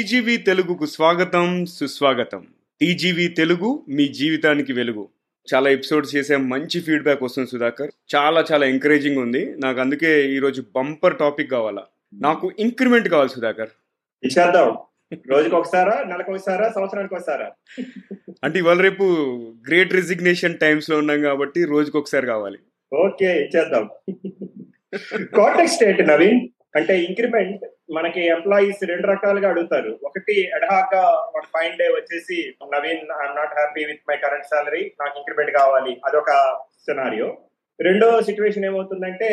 TGV తెలుగుకు స్వాగతం సుస్వాగతం. టీజీవీ తెలుగు మీ జీవితానికి వెలుగు. చాలా ఎపిసోడ్స్ చేసే మంచి ఫీడ్బ్యాక్ వస్తుంది సుధాకర్. చాలా చాలా ఎంకరేజింగ్ ఉంది. నాకు అందుకే ఈరోజు బంపర్ టాపిక్ కావాలా? నాకు ఇంక్రిమెంట్ కావాలి సుధాకర్. ఇచ్చేద్దాం. రోజుకి ఒకసారా నెలకు ఒకసారా సంవత్సరానికి ఒకసారా? అంటే ఇవాళ రేపు గ్రేట్ రెసిగ్నేషన్ టైమ్స్లో ఉన్నాం కాబట్టి రోజుకి ఒకసారి కావాలి. ఓకే ఇచ్చేద్దాం. కాంటెక్స్ట్ ఏంటి నవీన్? అంటే ఇంక్రిమెంట్ మనకి ఎంప్లాయీస్ రెండు రకాలుగా అడుగుతారు. ఒకటి అడ్హాక్ ఒక ఫైన్ డే వచ్చేసి Naveen I'm not happy with my current salary నాకు ఇంక్రిమెంట్ కావాలి అదొక సినారియో రెండో సిచ్యువేషన్ ఏమవుతుందంటే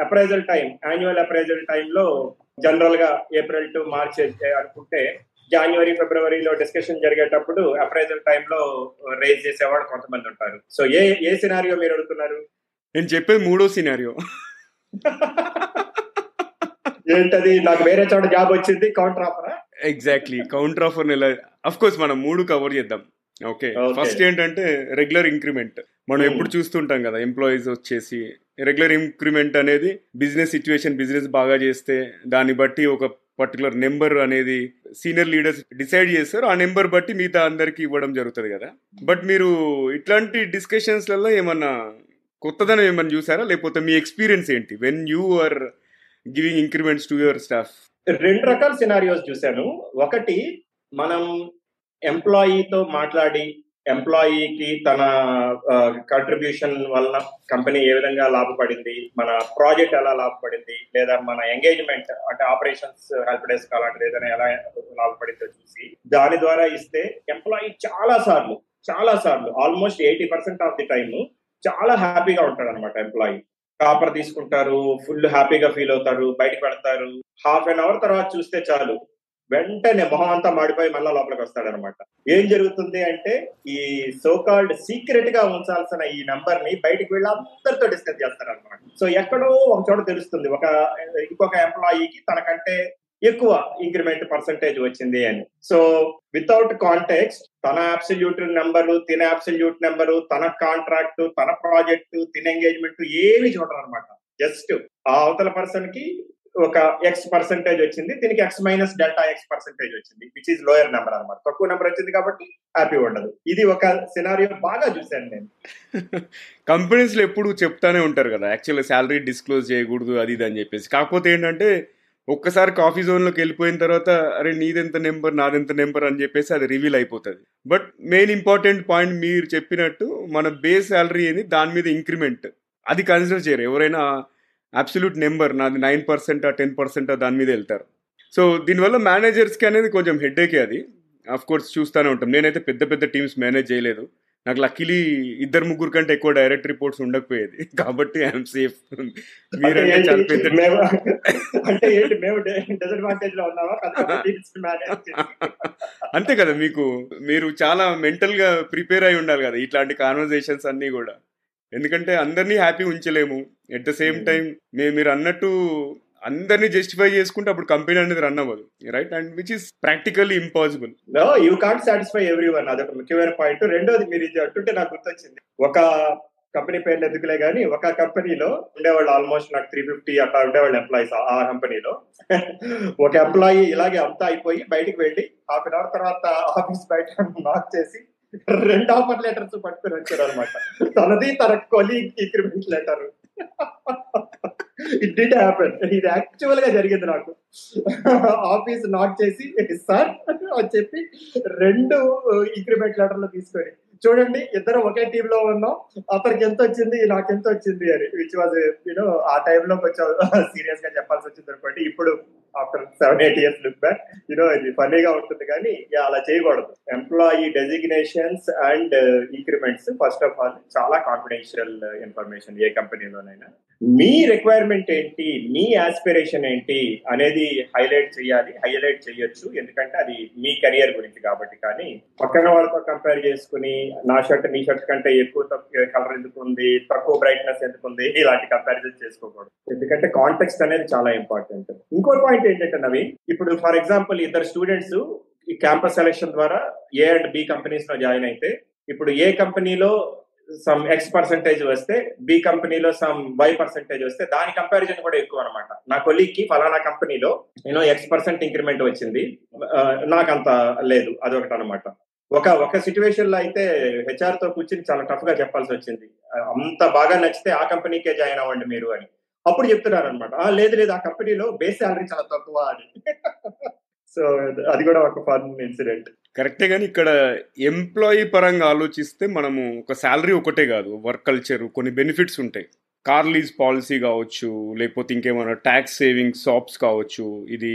అప్రైజల్ టైం యాన్యువల్ అప్రైజల్ టైంలో జనరల్గా ఏప్రిల్ టు మార్చ్ అనుకుంటే జనవరి ఫిబ్రవరిలో డిస్కషన్ జరిగేటప్పుడు అప్రైజల్ టైంలో రేజ్ చేసేవాడు కొంతమంది ఉంటారు. సో ఏ ఏ సినారియో మీరు అడుగుతున్నారు? నేను చెప్పేది మూడో సినారియో ఏంటది? నాకు వేరే చోట జాబ్ వచ్చింది counter ఆఫరా exactly counter offer of course మనం మూడు కవర్ చేద్దాం. ఓకే. ఫస్ట్ ఏంటంటే రెగ్యులర్ ఇంక్రిమెంట్ మనం Hmm. ఎప్పుడు చూస్తుంటాం కదా ఎంప్లాయీస్ వచ్చేసి రెగ్యులర్ ఇంక్రిమెంట్ అనేది బిజినెస్ సిచ్యువేషన్ బిజినెస్ బాగా చేస్తే దాన్ని బట్టి ఒక పర్టికులర్ నెంబర్ అనేది సీనియర్ లీడర్స్ డిసైడ్ చేస్తారు. ఆ నెంబర్ బట్టి మిగతా అందరికి ఇవ్వడం జరుగుతుంది కదా. బట్ మీరు ఇట్లాంటి డిస్కషన్స్లలో ఏమన్నా కొత్తదనం ఏమన్నా చూసారా? లేకపోతే మీ ఎక్స్పీరియన్స్ ఏంటి? When you are giving increments to your staff రెండు రకాల సినారియోస్ చూశాను. ఒకటి మనం ఎంప్లాయీతో మాట్లాడి ఎంప్లాయీకి తన కంట్రిబ్యూషన్ వలన కంపెనీ ఏ విధంగా లాభపడింది మన ప్రాజెక్ట్ ఎలా లాభపడింది లేదా మన ఎంగేజ్మెంట్ అంటే ఆపరేషన్స్ హెల్ప్ డెస్క్ అలాంటిది ఏదైనా ఎలా లాభపడిందో చూసి దాని ద్వారా ఇస్తే ఎంప్లాయీ చాలా సార్లు చాలా సార్లు almost eighty percent of the time చాలా హ్యాపీగా ఉంటాడు అనమాట ఎంప్లాయీ కాపర్ తీసుకుంటారు ఫుల్ హ్యాపీగా ఫీల్ అవుతారు బయటకు పెడతారు హాఫ్ అన్ అవర్ తర్వాత చూస్తే చాలు వెంటనే మొహం అంతా మాడిపోయి మళ్ళా లోపలికి వస్తాడనమాట. ఏం జరుగుతుంది అంటే ఈ సోకాల్డ్ సీక్రెట్గా ఉంచాల్సిన ఈ నంబర్ని బయటికి వెళ్ళి అందరితో డిస్కస్ చేస్తారనమాట. సో ఎక్కడో ఒక చోట తెలుస్తుంది ఒక ఇంకొక ఎంప్లాయీకి తనకంటే ఎక్కువ ఇంక్రిమెంట్ పర్సంటేజ్ వచ్చింది అని. సో వితౌట్ కాంటాక్ట్స్ తన అబ్సల్యూట్ నెంబరు తిన అబ్సల్యూట్ నెంబరు తన కాంట్రాక్ట్ తన ప్రాజెక్ట్ తిన ఎంగేజ్మెంట్ ఏమి చూడరు అనమాట జస్ట్ ఆ అవతల పర్సన్కి ఒక ఎక్స్ పర్సెంటేజ్ వచ్చింది దీనికి X minus delta X percentage వచ్చింది విచ్ ఈజ్ లోయర్ నెంబర్ అనమాట. తక్కువ నెంబర్ వచ్చింది కాబట్టి హ్యాపీ ఉండదు. ఇది ఒక సినారియో బాగా చూశాను నేను. కంపెనీస్లో ఎప్పుడు చెప్తానే ఉంటారు కదా యాక్చువల్గా శాలరీ డిస్క్లోజ్ చేయకూడదు అది ఇది అని చెప్పేసి. కాకపోతే ఏంటంటే ఒక్కసారి కాఫీ జోన్లోకి వెళ్ళిపోయిన తర్వాత అరే నీదెంత నెంబర్ నాదెంత నెంబర్? అని చెప్పేసి అది రివీల్ అయిపోతుంది. బట్ మెయిన్ ఇంపార్టెంట్ పాయింట్ మీరు చెప్పినట్టు మన బేస్ శాలరీ ఏది దాని మీద ఇంక్రిమెంట్. అది కన్సిడర్ చేయరు. ఎవరైనా అబ్సల్యూట్ నెంబర్ నాది నైన్ పర్సెంట్ టెన్ పర్సెంట్ దాని మీద వెళ్తారు. సో దీనివల్ల మేనేజర్స్కి అనేది కొంచెం హెడ్ఏకే అది. అఫ్ కోర్స్ చూస్తూనే ఉంటాం. నేనైతే పెద్ద పెద్ద టీమ్స్ మేనేజ్ చేయలేదు. నాకు లక్కీలీ ఇద్దరు ముగ్గురు కంటే ఎక్కువ డైరెక్ట్ రిపోర్ట్స్ ఉండకపోయేది. కాబట్టి ఐఎమ్ సేఫ్ మీరంటే? చాలా పెద్ద అంటే ఏంటి? మేము డిసడ్వాంటేజ్లో. అంతే కదా మీకు. మీరు చాలా మెంటల్గా ప్రిపేర్ అయి ఉండాలి కదా ఇట్లాంటి కాన్వర్సేషన్స్ అన్ని కూడా. ఎందుకంటే అందరినీ happy ఉంచలేము. At the same. Time మీరు అన్నట్టు అందరినీ జస్టిఫై చేసుకుంటే అప్పుడు కంపెనీ అనేది రన్ అవ్వదు. Right and which is practically impossible no you can't satisfy everyone అదొక ముఖ్యమైన పాయింట్ రెండోది మీరు ఇది అంటుంటే నాకు గుర్తొచ్చింది. ఒక కంపెనీ పేర్లు ఎందుకులే కానీ ఒక కంపెనీలో ఉండేవాళ్ళు ఆల్మోస్ట్ నాకు త్రీ ఫిఫ్టీ అట్లా ఉండేవాళ్ళు ఎంప్లాయీస్ ఆ కంపెనీలో ఒక ఎంప్లాయీ ఇలాగే అంతా అయిపోయి బయటికి వెళ్ళి హాఫ్ అన్ అవర్ తర్వాత ఆఫీస్ బయట నాక్ చేసి రెండు ఆఫర్ లెటర్స్ పట్టుకుని వచ్చారు అనమాట తనది తన colleague increment letter it did happen ఇది యాక్చువల్గా జరిగింది నాకు. ఆఫీస్ నాట్ చేసి సార్ అని చెప్పి రెండు uh, ఇంక్రిమెంట్ లెటర్లు తీసుకొని చూడండి ఇద్దరు ఒకే టీమ్లో ఉన్నాం. అతనికి ఎంత వచ్చింది నాకు ఎంత వచ్చింది అని విచ్ వాజ్ యూనో ఆ టైంలో కొంచెం సీరియస్గా చెప్పాల్సి వచ్చింది అనుకోండి. ఇప్పుడు after seven eight years look back you know ఇది ఫన్నీగా ఉంటుంది కానీ అలా చేయకూడదు. Employee designations and increments first of all చాలా కాన్ఫిడెన్షియల్ ఇన్ఫర్మేషన్ ఏ కంపెనీలోనైనా మీ రిక్వైర్మెంట్ ఏంటి? మీ ఆస్పిరేషన్ ఏంటి? అనేది హైలైట్ చేయాలి హైలైట్ చేయొచ్చు. ఎందుకంటే అది మీ కెరియర్ గురించి కాబట్టి కానీ పక్కన వాళ్ళతో కంపేర్ చేసుకుని నా షర్ట్ నీ షర్ట్ కంటే ఎక్కువ కలర్ ఎందుకు ఉంది? తక్కువ బ్రైట్నెస్ ఎందుకు ఉంది? ఇలాంటి కంపారిజన్ చేసుకోకూడదు. ఎందుకంటే కాంటెక్స్ట్ అనేది చాలా ఇంపార్టెంట్ ఇంకో పాయింట్ ఏంటంటే నవీన్ ఇప్పుడు ఫర్ ఎగ్జాంపుల్ ఇద్దరు స్టూడెంట్స్ ఈ క్యాంపస్ సెలెక్షన్ ద్వారా ఏ అండ్ బి కంపెనీస్లో జాయిన్ అయితే ఇప్పుడు ఏ కంపెనీలో సమ్ ఎక్స్ పర్సెంటేజ్ వస్తే బి కంపెనీలో సమ్ వై పర్సెంటేజ్ వస్తే దాని కంపారిజన్ కూడా ఎక్కువ అనమాట నా కొలీగ్కి ఫలానా కంపెనీలో నేను ఎక్స్ పర్సెంట్ ఇంక్రిమెంట్ వచ్చింది. నాకు అంత లేదు. అదొకటి అనమాట ఒక ఒక సిచ్యువేషన్లో అయితే హెచ్ఆర్తో కూర్చుని చాలా టఫ్గా చెప్పాల్సి వచ్చింది. అంత బాగా నచ్చితే ఆ కంపెనీకే జాయిన్ అవ్వండి మీరు అని. అప్పుడు చెప్తున్నారు అనమాట లేదు లేదు ఆ కంపెనీలో బేస్ శాలరీ చాలా తక్కువ అని. సో అది కూడా ఒక ఫన్ ఇన్సిడెంట్ కరెక్టే కానీ ఇక్కడ ఎంప్లాయీ పరంగా ఆలోచిస్తే మనము ఒక శాలరీ ఒకటే కాదు వర్క్ కల్చర్ కొన్ని బెనిఫిట్స్ ఉంటాయి. కార్ లీజ్ పాలసీ కావచ్చు లేకపోతే ఇంకేమైనా ట్యాక్స్ సేవింగ్ షాప్స్ కావచ్చు ఇది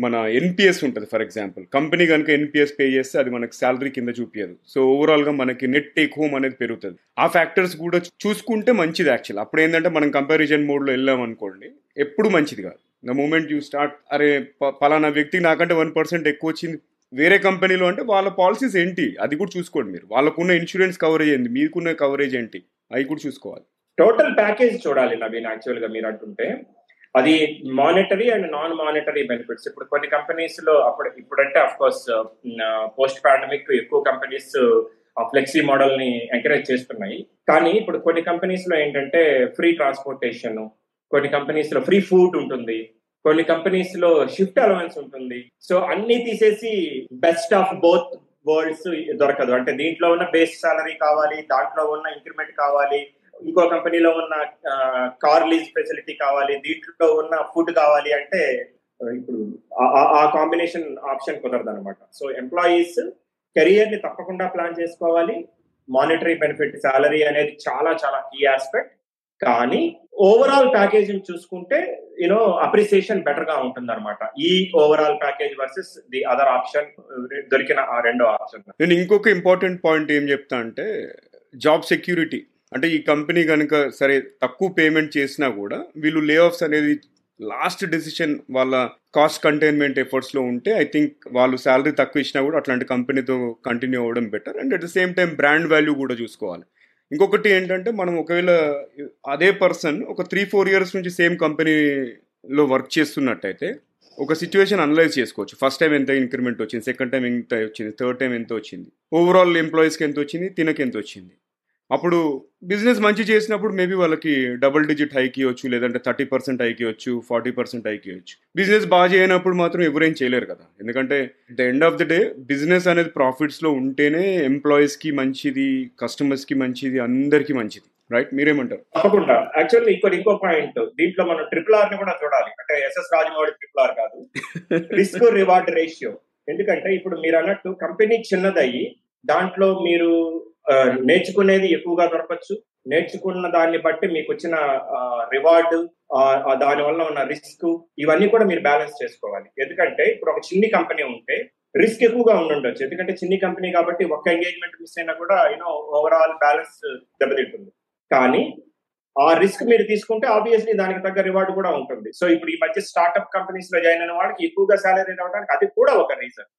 మన ఎన్పిఎస్ ఉంటుంది ఫర్ ఎగ్జాంపుల్. కంపెనీ కనుక ఎన్పిఎస్ పే చేస్తే అది మనకి శాలరీ కింద చూపించదు సో ఓవరాల్గా మనకి నెట్ టేక్ హోమ్ అనేది పెరుగుతుంది. ఆ ఫ్యాక్టర్స్ కూడా చూసుకుంటే మంచిది యాక్చువల్. అప్పుడు ఏంటంటే మనం కంపారిజన్ మోడ్లో వెళ్ళాం అనుకోండి ఎప్పుడు మంచిది కాదు. ద మూమెంట్ యూ స్టార్ట్ అరే పలానా వ్యక్తికి నాకంటే వన్ పర్సెంట్ ఎక్కువ వచ్చింది వేరే కంపెనీలో అంటే వాళ్ళ పాలసీస్ ఏంటి? అది కూడా చూసుకోండి మీరు. వాళ్ళకున్న ఇన్సూరెన్స్ కవరేజ్ ఏంటి మీకున్న కవరేజ్ ఏంటి? అవి కూడా చూసుకోవాలి. టోటల్ ప్యాకేజ్ చూడాలి నవీన్ యాక్చువల్గా మీరు అంటుంటే. అది monetary and non monetary benefits. ఇప్పుడు కొన్ని కంపెనీస్లో అప్పుడు ఇప్పుడంటే అఫ్ కోర్స్ పోస్ట్ పాండమిక్ ఎక్కువ కంపెనీస్ ఆ ఫ్లెక్సీ మోడల్ని ఎంకరేజ్ చేస్తున్నాయి. కానీ ఇప్పుడు కొన్ని కంపెనీస్లో ఏంటంటే ఫ్రీ ట్రాన్స్పోర్టేషన్ కొన్ని కంపెనీస్లో ఫ్రీ ఫుడ్ ఉంటుంది. కొన్ని కంపెనీస్లో షిఫ్ట్ అలవెన్స్ ఉంటుంది. సో అన్ని తీసేసి బెస్ట్ ఆఫ్ బోత్ వరల్డ్స్ దొరకదు. అంటే దీంట్లో ఉన్న బేస్ సాలరీ కావాలి దాంట్లో ఉన్న ఇంక్రిమెంట్ కావాలి ఇంకో కంపెనీలో ఉన్న కార్ లీజ్ ఫెసిలిటీ కావాలి దీంట్లో ఉన్న ఫుడ్ కావాలి అంటే ఇప్పుడు ఆ కాంబినేషన్ ఆప్షన్ కుదరదు అనమాట సో ఎంప్లాయీస్ కెరియర్ని తప్పకుండా ప్లాన్ చేసుకోవాలి. మానిటరీ బెనిఫిట్ సాలరీ అనేది చాలా చాలా కీ ఆస్పెక్ట్ కానీ ఓవరాల్ ప్యాకేజ్ చూసుకుంటే యూనో అప్రిసియేషన్ బెటర్గా ఉంటుంది అనమాట ఈ overall package versus the other option దొరికిన ఆ రెండో ఆప్షన్ నేను ఇంకొక ఇంపార్టెంట్ పాయింట్ ఏం చెప్తా అంటే జాబ్ సెక్యూరిటీ అంటే ఈ కంపెనీ కనుక సరే తక్కువ పేమెంట్ చేసినా కూడా వీళ్ళు లే ఆఫ్స్ అనేది లాస్ట్ డెసిషన్ వాళ్ళ కాస్ట్ కంటైన్మెంట్ ఎఫర్ట్స్లో ఉంటే ఐ థింక్ వాళ్ళు శాలరీ తక్కువ ఇచ్చినా కూడా అట్లాంటి కంపెనీతో కంటిన్యూ అవ్వడం better and at the same time brand value కూడా చూసుకోవాలి. ఇంకొకటి ఏంటంటే మనం ఒకవేళ అదే పర్సన్ ఒక త్రీ ఫోర్ ఇయర్స్ నుంచి సేమ్ కంపెనీలో వర్క్ చేస్తున్నట్టయితే ఒక సిచ్యువేషన్ అనలైజ్ చేసుకోవచ్చు. ఫస్ట్ టైం ఎంత ఇంక్రిమెంట్ వచ్చింది సెకండ్ టైం ఎంత వచ్చింది థర్డ్ టైం ఎంత వచ్చింది ఓవరాల్ ఎంప్లాయీస్కి ఎంత వచ్చింది తినకి ఎంత వచ్చింది. అప్పుడు బిజినెస్ మంచి చేసినప్పుడు మేబీ వాళ్ళకి డబుల్ డిజిట్ హైకి ఇవ్వచ్చు లేదంటే థర్టీ పర్సెంట్ హైకి వచ్చు ఫార్టీ పర్సెంట్ హైకి వచ్చు. బిజినెస్ బాగా చేయనప్పుడు మాత్రం ఎవరేం చేయలేరు కదా. ఎందుకంటే the end of the day business అనేది ప్రాఫిట్స్లో ఉంటేనే ఎంప్లాయీస్కి మంచిది కస్టమర్స్కి మంచిది అందరికి మంచిది. రైట్ మీరేమంటారు? తప్పకుండా. యాక్చువల్లీ ఇంకో ఇంకో పాయింట్ దీంట్లో మనం ట్రిపుల్ ఆర్ని కూడా చూడాలి. అంటే S S Rajamouli triple R కాదు. రిస్క్ రివార్డ్ రేషియో ఎందుకంటే ఇప్పుడు మీరు అన్నట్టు కంపెనీ చిన్నదయ్యి దాంట్లో మీరు నేర్చుకునేది ఎక్కువగా దొరకచ్చు. నేర్చుకున్న దాన్ని బట్టి మీకు వచ్చిన రివార్డ్ దాని వల్ల ఉన్న రిస్క్ ఇవన్నీ కూడా మీరు బ్యాలెన్స్ చేసుకోవాలి. ఎందుకంటే ఇప్పుడు ఒక చిన్ని కంపెనీ ఉంటే రిస్క్ ఎక్కువగా ఉండొచ్చు ఎందుకంటే చిన్ని కంపెనీ కాబట్టి ఒక్క ఎంగేజ్మెంట్ మిస్ అయినా కూడా యూనో ఓవరాల్ బ్యాలెన్స్ దెబ్బతింటుంది. కానీ ఆ రిస్క్ మీరు తీసుకుంటే ఆబ్వియస్లీ దానికి తగ్గ రివార్డ్ కూడా ఉంటుంది. సో ఇప్పుడు ఈ మధ్య స్టార్ట్అప్ కంపెనీస్లో జాయిన్ అయిన వాళ్ళకి ఎక్కువగా సాలరీ రావడానికి అది కూడా ఒక రీజన్.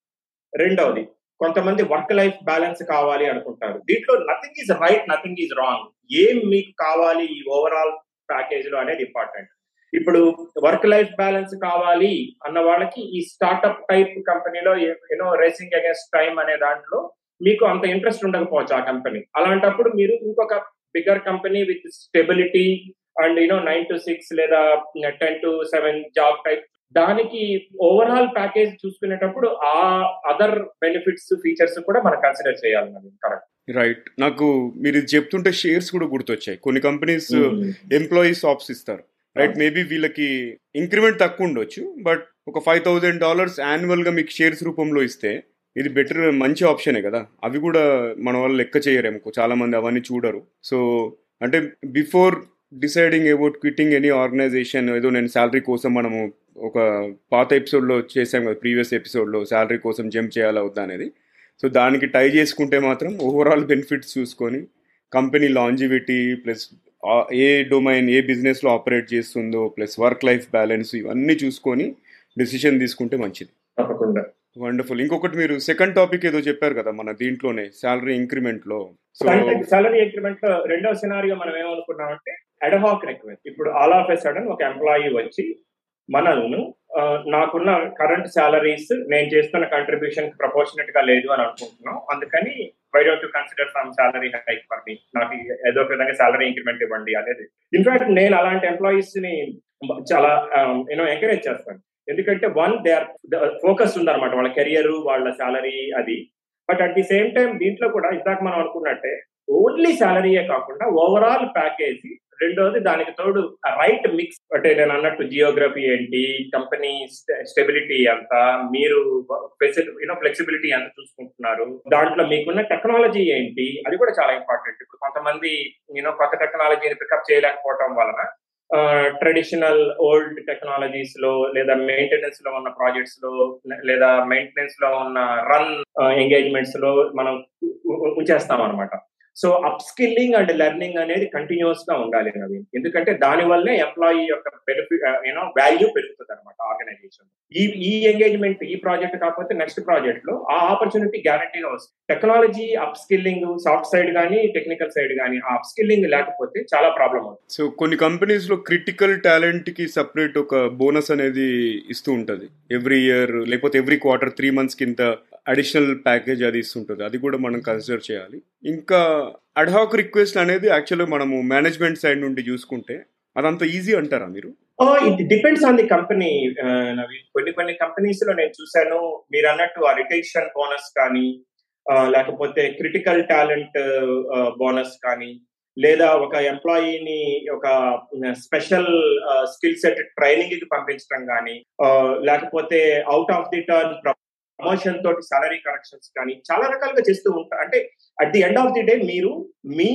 రెండవది కొంతమంది వర్క్ లైఫ్ బ్యాలెన్స్ కావాలి అనుకుంటారు. దీంట్లో nothing is right nothing is wrong ఏం మీకు కావాలి ఈ ఓవరాల్ ప్యాకేజ్లో అనేది ఇంపార్టెంట్ ఇప్పుడు వర్క్ లైఫ్ బ్యాలెన్స్ కావాలి అన్న వాళ్ళకి ఈ స్టార్ట్అప్ టైప్ కంపెనీలో you know racing against time అనే దాంట్లో మీకు అంత ఇంట్రెస్ట్ ఉండకపోవచ్చు ఆ కంపెనీ అలాంటప్పుడు మీరు ఇంకొక bigger company with stability and you know nine to six లేదా ten to seven job type దానికి ఓవరాల్ ప్యాకేజ్ చూసుకునేటప్పుడు ఆ అదర్ బెనిఫిట్స్ ఫీచర్స్ కూడా మనం కన్సిడర్ చేయాలి కరెక్ట్ రైట్ నాకు మీరు ఇది చెప్తుంటే షేర్స్ కూడా గుర్తొచ్చాయి. కొన్ని కంపెనీస్ ఎంప్లాయీస్ ఆప్స్ ఇస్తారు. రైట్ మేబీ వీళ్ళకి ఇంక్రిమెంట్ తక్కువ ఉండొచ్చు బట్ ఒక ఫైవ్ థౌజండ్ డాలర్స్ యాన్యువల్గా మీకు షేర్స్ రూపంలో ఇస్తే ఇది బెటర్ మంచి ఆప్షనే కదా. అవి కూడా మన వాళ్ళు లెక్క చేయరేమో. చాలా మంది అవన్నీ చూడరు. సో అంటే before deciding about quitting any organization ఏదో నేను శాలరీ కోసం మనము ఒక పాత ఎపిసోడ్లో చేసాం కదా ప్రీవియస్ ఎపిసోడ్లో శాలరీ కోసం జంప్ చేయాలా వద్దా అనేది. సో దానికి టై చేసుకుంటే మాత్రం ఓవరాల్ బెనిఫిట్స్ చూసుకొని కంపెనీ లాంజివిటీ ప్లస్ ఏ డొమైన్ ఏ బిజినెస్లో ఆపరేట్ చేస్తుందో ప్లస్ వర్క్ లైఫ్ బ్యాలెన్స్ ఇవన్నీ చూసుకొని డెసిషన్ తీసుకుంటే మంచిది. తప్పకుండా. వండర్ఫుల్ ఇంకొకటి మీరు సెకండ్ టాపిక్ ఏదో చెప్పారు కదా మన దీంట్లోనే శాలరీ ఇంక్రిమెంట్లో. సో సాలరీ ఇంక్రిమెంట్లో రెండవ సినారియో మనం ఏమనుకున్నామంటే అడహాక్ రిక్వెస్ట్ ఇప్పుడు ఆల్ ఆఫ్ ఎ సడన్ ఒక ఎంప్లాయీ వచ్చి మనల్ని నాకున్న కరెంట్ సాలరీస్ నేను చేస్తున్న కంట్రిబ్యూషన్ ప్రపోర్షనెట్గా లేదు అని అనుకుంటున్నాం. అందుకని why don't you consider some salary hike for me నాకు ఏదో ఒక విధంగా శాలరీ ఇంక్రిమెంట్ ఇవ్వండి అనేది. ఇన్ఫాక్ట్ నేను అలాంటి ఎంప్లాయీస్ని చాలా యూనో ఎంకరేజ్ చేస్తాను. ఎందుకంటే వన్ దే ఆర్ ఫోకస్ ఉందన్నమాట వాళ్ళ కెరియర్ వాళ్ళ శాలరీ అది. But at the same time దీంట్లో కూడా ఇందాక మనం అనుకున్నట్టే ఓన్లీ సాలరీయే కాకుండా ఓవరాల్ ప్యాకేజీ రెండోది దానికి తోడు రైట్ మిక్స్ అంటే నేను అన్నట్టు జియోగ్రఫీ ఏంటి కంపెనీ స్టెబిలిటీ ఎంత మీరు యూనో ఫ్లెక్సిబిలిటీ ఎంత చూసుకుంటున్నారు దాంట్లో మీకున్న టెక్నాలజీ ఏంటి అది కూడా చాలా ఇంపార్టెంట్ ఇప్పుడు కొంతమంది యూనో కొత్త టెక్నాలజీని పికప్ చేయలేకపోవడం వలన ట్రెడిషనల్ ఓల్డ్ టెక్నాలజీస్లో లేదా మెయింటెనెన్స్లో ఉన్న ప్రాజెక్ట్స్లో లేదా మెయింటెనెన్స్లో ఉన్న రన్ ఎంగేజ్మెంట్స్లో మనం ఉంచేస్తాం అనమాట so upskilling and learning అనేది కంటిన్యూస్గా ఉండాలి అవి ఎందుకంటే దాని వల్లే ఎంప్లాయీ యొక్క బెనిఫిట్ యూనో వాల్యూ పెరుగుతుంది అనమాట ఆర్గనైజేషన్ ఈ ఈ ఎంగేజ్మెంట్ ఈ ప్రాజెక్ట్ కాకపోతే నెక్స్ట్ ప్రాజెక్ట్లో ఆ ఆపర్చునిటీ గ్యారంటీగా వస్తుంది. Technology upskilling soft side కానీ టెక్నికల్ సైడ్ కానీ ఆ అప్ స్కిల్లింగ్ లేకపోతే చాలా ప్రాబ్లం అవుతుంది. సో కొన్ని కంపెనీస్లో క్రిటికల్ టాలెంట్కి సపరేట్ ఒక బోనస్ అనేది ఇస్తూ ఉంటది. ఎవ్రీ ఇయర్ లేకపోతే ఎవ్రీ క్వార్టర్ త్రీ మంత్స్ కింద అడిషనల్ ప్యాకేజ్ అది ఇస్తుంటుంది. అది కూడా మనం కన్సిడర్ చేయాలి. ఇంకా అడ్హాక్ రిక్వెస్ట్ అనేది యాక్చువల్గా మనము మేనేజ్మెంట్ సైడ్ నుండి చూసుకుంటే అదంత ఈజీ అంటారా మీరు? It depends on the company కొన్ని కొన్ని కంపెనీస్లో నేను చూశాను. మీరు అన్నట్టు ఆ రిటెన్షన్ బోనస్ కానీ లేకపోతే క్రిటికల్ టాలెంట్ బోనస్ కానీ లేదా ఒక ఎంప్లాయీని ఒక స్పెషల్ స్కిల్ సెట్ ట్రైనింగ్కి పంపించడం కానీ లేకపోతే out of the turn promotion తోటి సాలరీ కరెక్షన్స్ కానీ చాలా రకాలుగా చేస్తూ ఉంటారు అంటే at the end of the day మీరు మీ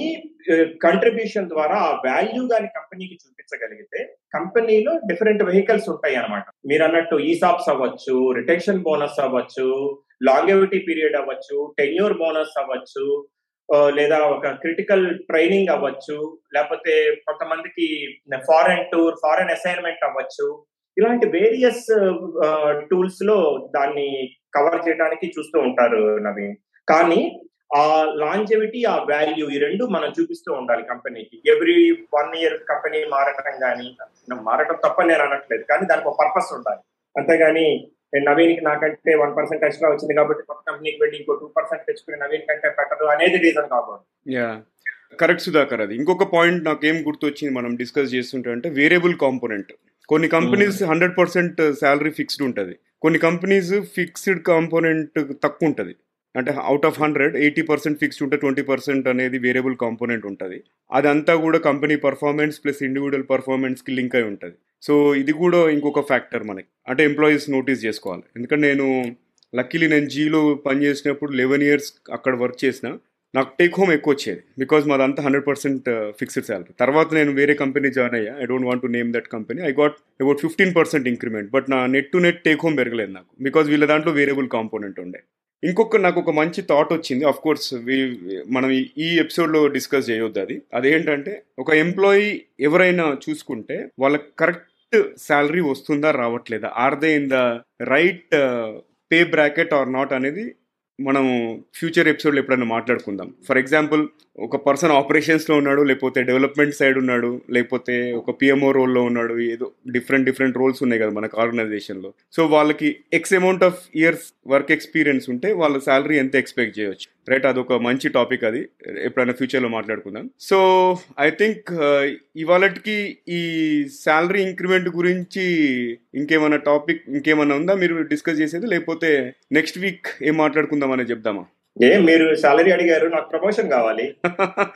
uh, కంట్రిబ్యూషన్ ద్వారా ఆ వాల్యూ గాని కంపెనీకి చూపించగలిగితే కంపెనీలో డిఫరెంట్ వెహికల్స్ ఉంటాయి అనమాట మీరు అన్నట్టు ఈసాప్స్ అవ్వచ్చు రిటెన్షన్ బోనస్ అవ్వచ్చు లాంగెవిటీ పీరియడ్ అవ్వచ్చు టెన్యూర్ బోనస్ అవ్వచ్చు uh, లేదా ఒక క్రిటికల్ ట్రైనింగ్ అవ్వచ్చు లేకపోతే కొంతమందికి ఫారెన్ టూర్ ఫారెన్ అసైన్మెంట్ అవ్వచ్చు ఇలాంటి వేరియస్ టూల్స్ uh, uh, లో దాన్ని కవర్ చేయడానికి చూస్తూ ఉంటారు నవీన్. కానీ ఆ లాంజెవిటీ ఆ వాల్యూ ఈ రెండు మనం చూపిస్తూ ఉండాలి కంపెనీకి ఎవ్రీ వన్ ఇయర్ కంపెనీ మారటం కానీ మారటం తప్ప నేను అనట్లేదు కానీ దానికి ఒక పర్పస్ ఉండాలి. అంతేగాని నవీన్కి నాకంటే వన్ పర్సెంట్ ఎక్స్ట్రా వచ్చింది కాబట్టి కొత్త కంపెనీకి వెళ్ళి ఇంకో టూ పర్సెంట్ తెచ్చుకుని నవీన్ కంటే పెట్టదు అనేది రీజన్ కాకూడదు కరెక్ట్ సుధాకర్ అది. ఇంకొక పాయింట్ నాకేం గుర్తొచ్చింది మనం డిస్కస్ చేస్తుంటే అంటే వేరియబుల్ కాంపోనెంట్ కొన్ని companies hundred percent salary fixed ఉంటుంది. కొన్ని కంపెనీస్ ఫిక్స్డ్ కాంపోనెంట్ తక్కువ ఉంటుంది. అంటే out of hundred eighty percent fixed ఉంటే ట్వంటీ పర్సెంట్ అనేది వేరియబుల్ కాంపోనెంట్ ఉంటుంది. అదంతా కూడా కంపెనీ పర్ఫార్మెన్స్ ప్లస్ ఇండివిజువల్ పర్ఫార్మెన్స్కి లింక్ అయి ఉంటుంది. సో ఇది కూడా ఇంకొక ఫ్యాక్టర్ మనకి. అంటే ఎంప్లాయీస్ నోటీస్ చేసుకోవాలి. ఎందుకంటే నేను లక్కీలీ నేను జీలో పనిచేసినప్పుడు లెవెన్ ఇయర్స్ అక్కడ వర్క్ చేసిన నాకు టేక్ హోమ్ ఎక్కువ వచ్చేది. బికాజ్ మాదంతా హండ్రెడ్ పర్సెంట్ ఫిక్స్డ్ శాలరీ తర్వాత నేను వేరే కంపెనీ జాయిన్ అయ్యా. I don't want to name that company I got about fifteen percent increment but నా net to net take home పెరగలేదు నాకు. బికాజ్ వీళ్ళ దాంట్లో వేరియబుల్ కాంపోనెంట్ ఉండే. ఇంకొక నాకు ఒక మంచి థాట్ వచ్చింది. ఆఫ్ కోర్స్ మనం ఈ ఎపిసోడ్లో డిస్కస్ చేయొద్దు అది. అదేంటంటే ఒక ఎంప్లాయీ ఎవరైనా చూసుకుంటే వాళ్ళకి కరెక్ట్ శాలరీ వస్తుందా రావట్లేదా? Are they in the right pay bracket or not అనేది మనం ఫ్యూచర్ ఎపిసోడ్లో ఎప్పుడైనా మాట్లాడుకుందాం. ఫర్ ఎగ్జాంపుల్ ఒక పర్సన్ ఆపరేషన్స్లో ఉన్నాడు లేకపోతే డెవలప్మెంట్ సైడ్ ఉన్నాడు లేకపోతే ఒక పిఎంఓ రోల్లో ఉన్నాడు ఏదో డిఫరెంట్ డిఫరెంట్ రోల్స్ ఉన్నాయి కదా మనకు ఆర్గనైజేషన్లో సో వాళ్ళకి X amount of years work experience ఉంటే వాళ్ళ శాలరీ ఎంత ఎక్స్పెక్ట్ చేయొచ్చు. రైట్ అదొక మంచి టాపిక్ అది. ఎప్పుడైనా ఫ్యూచర్లో మాట్లాడుకుందాం. సో ఐ థింక్ ఇవాళకి ఈ శాలరీ ఇంక్రిమెంట్ గురించి ఇంకేమైనా టాపిక్ ఇంకేమైనా ఉందా? మీరు డిస్కస్ చేసేది? లేకపోతే నెక్స్ట్ వీక్ ఏం మాట్లాడుకుందాం అనేది చెప్దామా? ఏ మీరు సాలరీ అడిగారు నాకు ప్రమోషన్ కావాలి.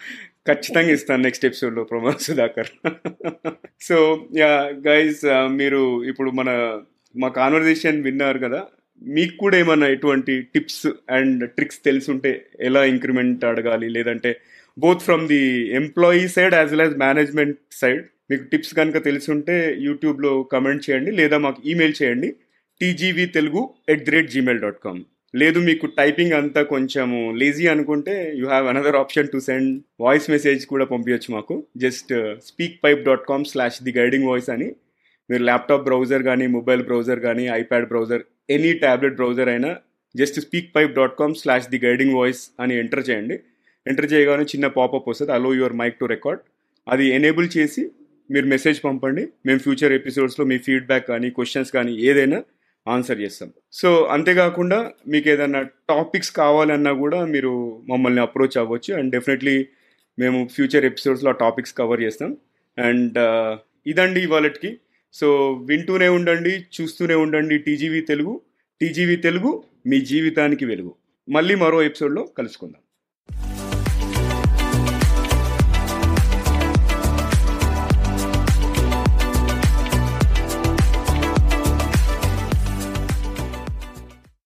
ఖచ్చితంగా ఇస్తాను నెక్స్ట్ ఎపిసోడ్లో Pramod Sudhakar. So yeah guys మీరు ఇప్పుడు మన మా కాన్వర్జేషన్ విన్నారు కదా? మీకు కూడా ఏమన్నా ఎటువంటి టిప్స్ అండ్ ట్రిక్స్ తెలుసుంటే ఎలా ఇంక్రిమెంట్ అడగాలి? లేదంటే both from the employee side as well as management side మీకు టిప్స్ కనుక తెలిసుంటే యూట్యూబ్లో కమెంట్ చేయండి లేదా మాకు ఈమెయిల్ చేయండి TGV Telugu at the rate Gmail dot com లేదు మీకు టైపింగ్ అంతా కొంచెము లేజీ అనుకుంటే you have another option to send voice message కూడా పంపించచ్చు మాకు. Just speak pipe dot com slash the guiding voice అని. మీరు ల్యాప్టాప్ బ్రౌజర్ కానీ మొబైల్ బ్రౌజర్ కానీ iPad browser any tablet browser అయినా just speak pipe dot com slash the guiding voice అని enter చేయండి. ఎంటర్ చేయగానే చిన్న పాపప్ వస్తుంది allow your mic to record అది ఎనేబుల్ చేసి మీరు మెసేజ్ పంపండి. మేము ఫ్యూచర్ ఎపిసోడ్స్లో మీ ఫీడ్బ్యాక్ కానీ క్వశ్చన్స్ కానీ ఏదైనా ఆన్సర్ చేస్తాం. సో అంతేకాకుండా మీకు ఏదైనా టాపిక్స్ కావాలన్నా కూడా మీరు మమ్మల్ని అప్రోచ్ అవ్వచ్చు. అండ్ డెఫినెట్లీ మేము ఫ్యూచర్ ఎపిసోడ్స్లో ఆ టాపిక్స్ కవర్ చేస్తాం. అండ్ uh, ఇదండి ఇవాళకి. సో వింటూనే ఉండండి చూస్తూనే ఉండండి టీజీవీ తెలుగు. టీజీవీ తెలుగు మీ జీవితానికి వెలుగు. మళ్ళీ మరో ఎపిసోడ్లో కలుసుకుందాం.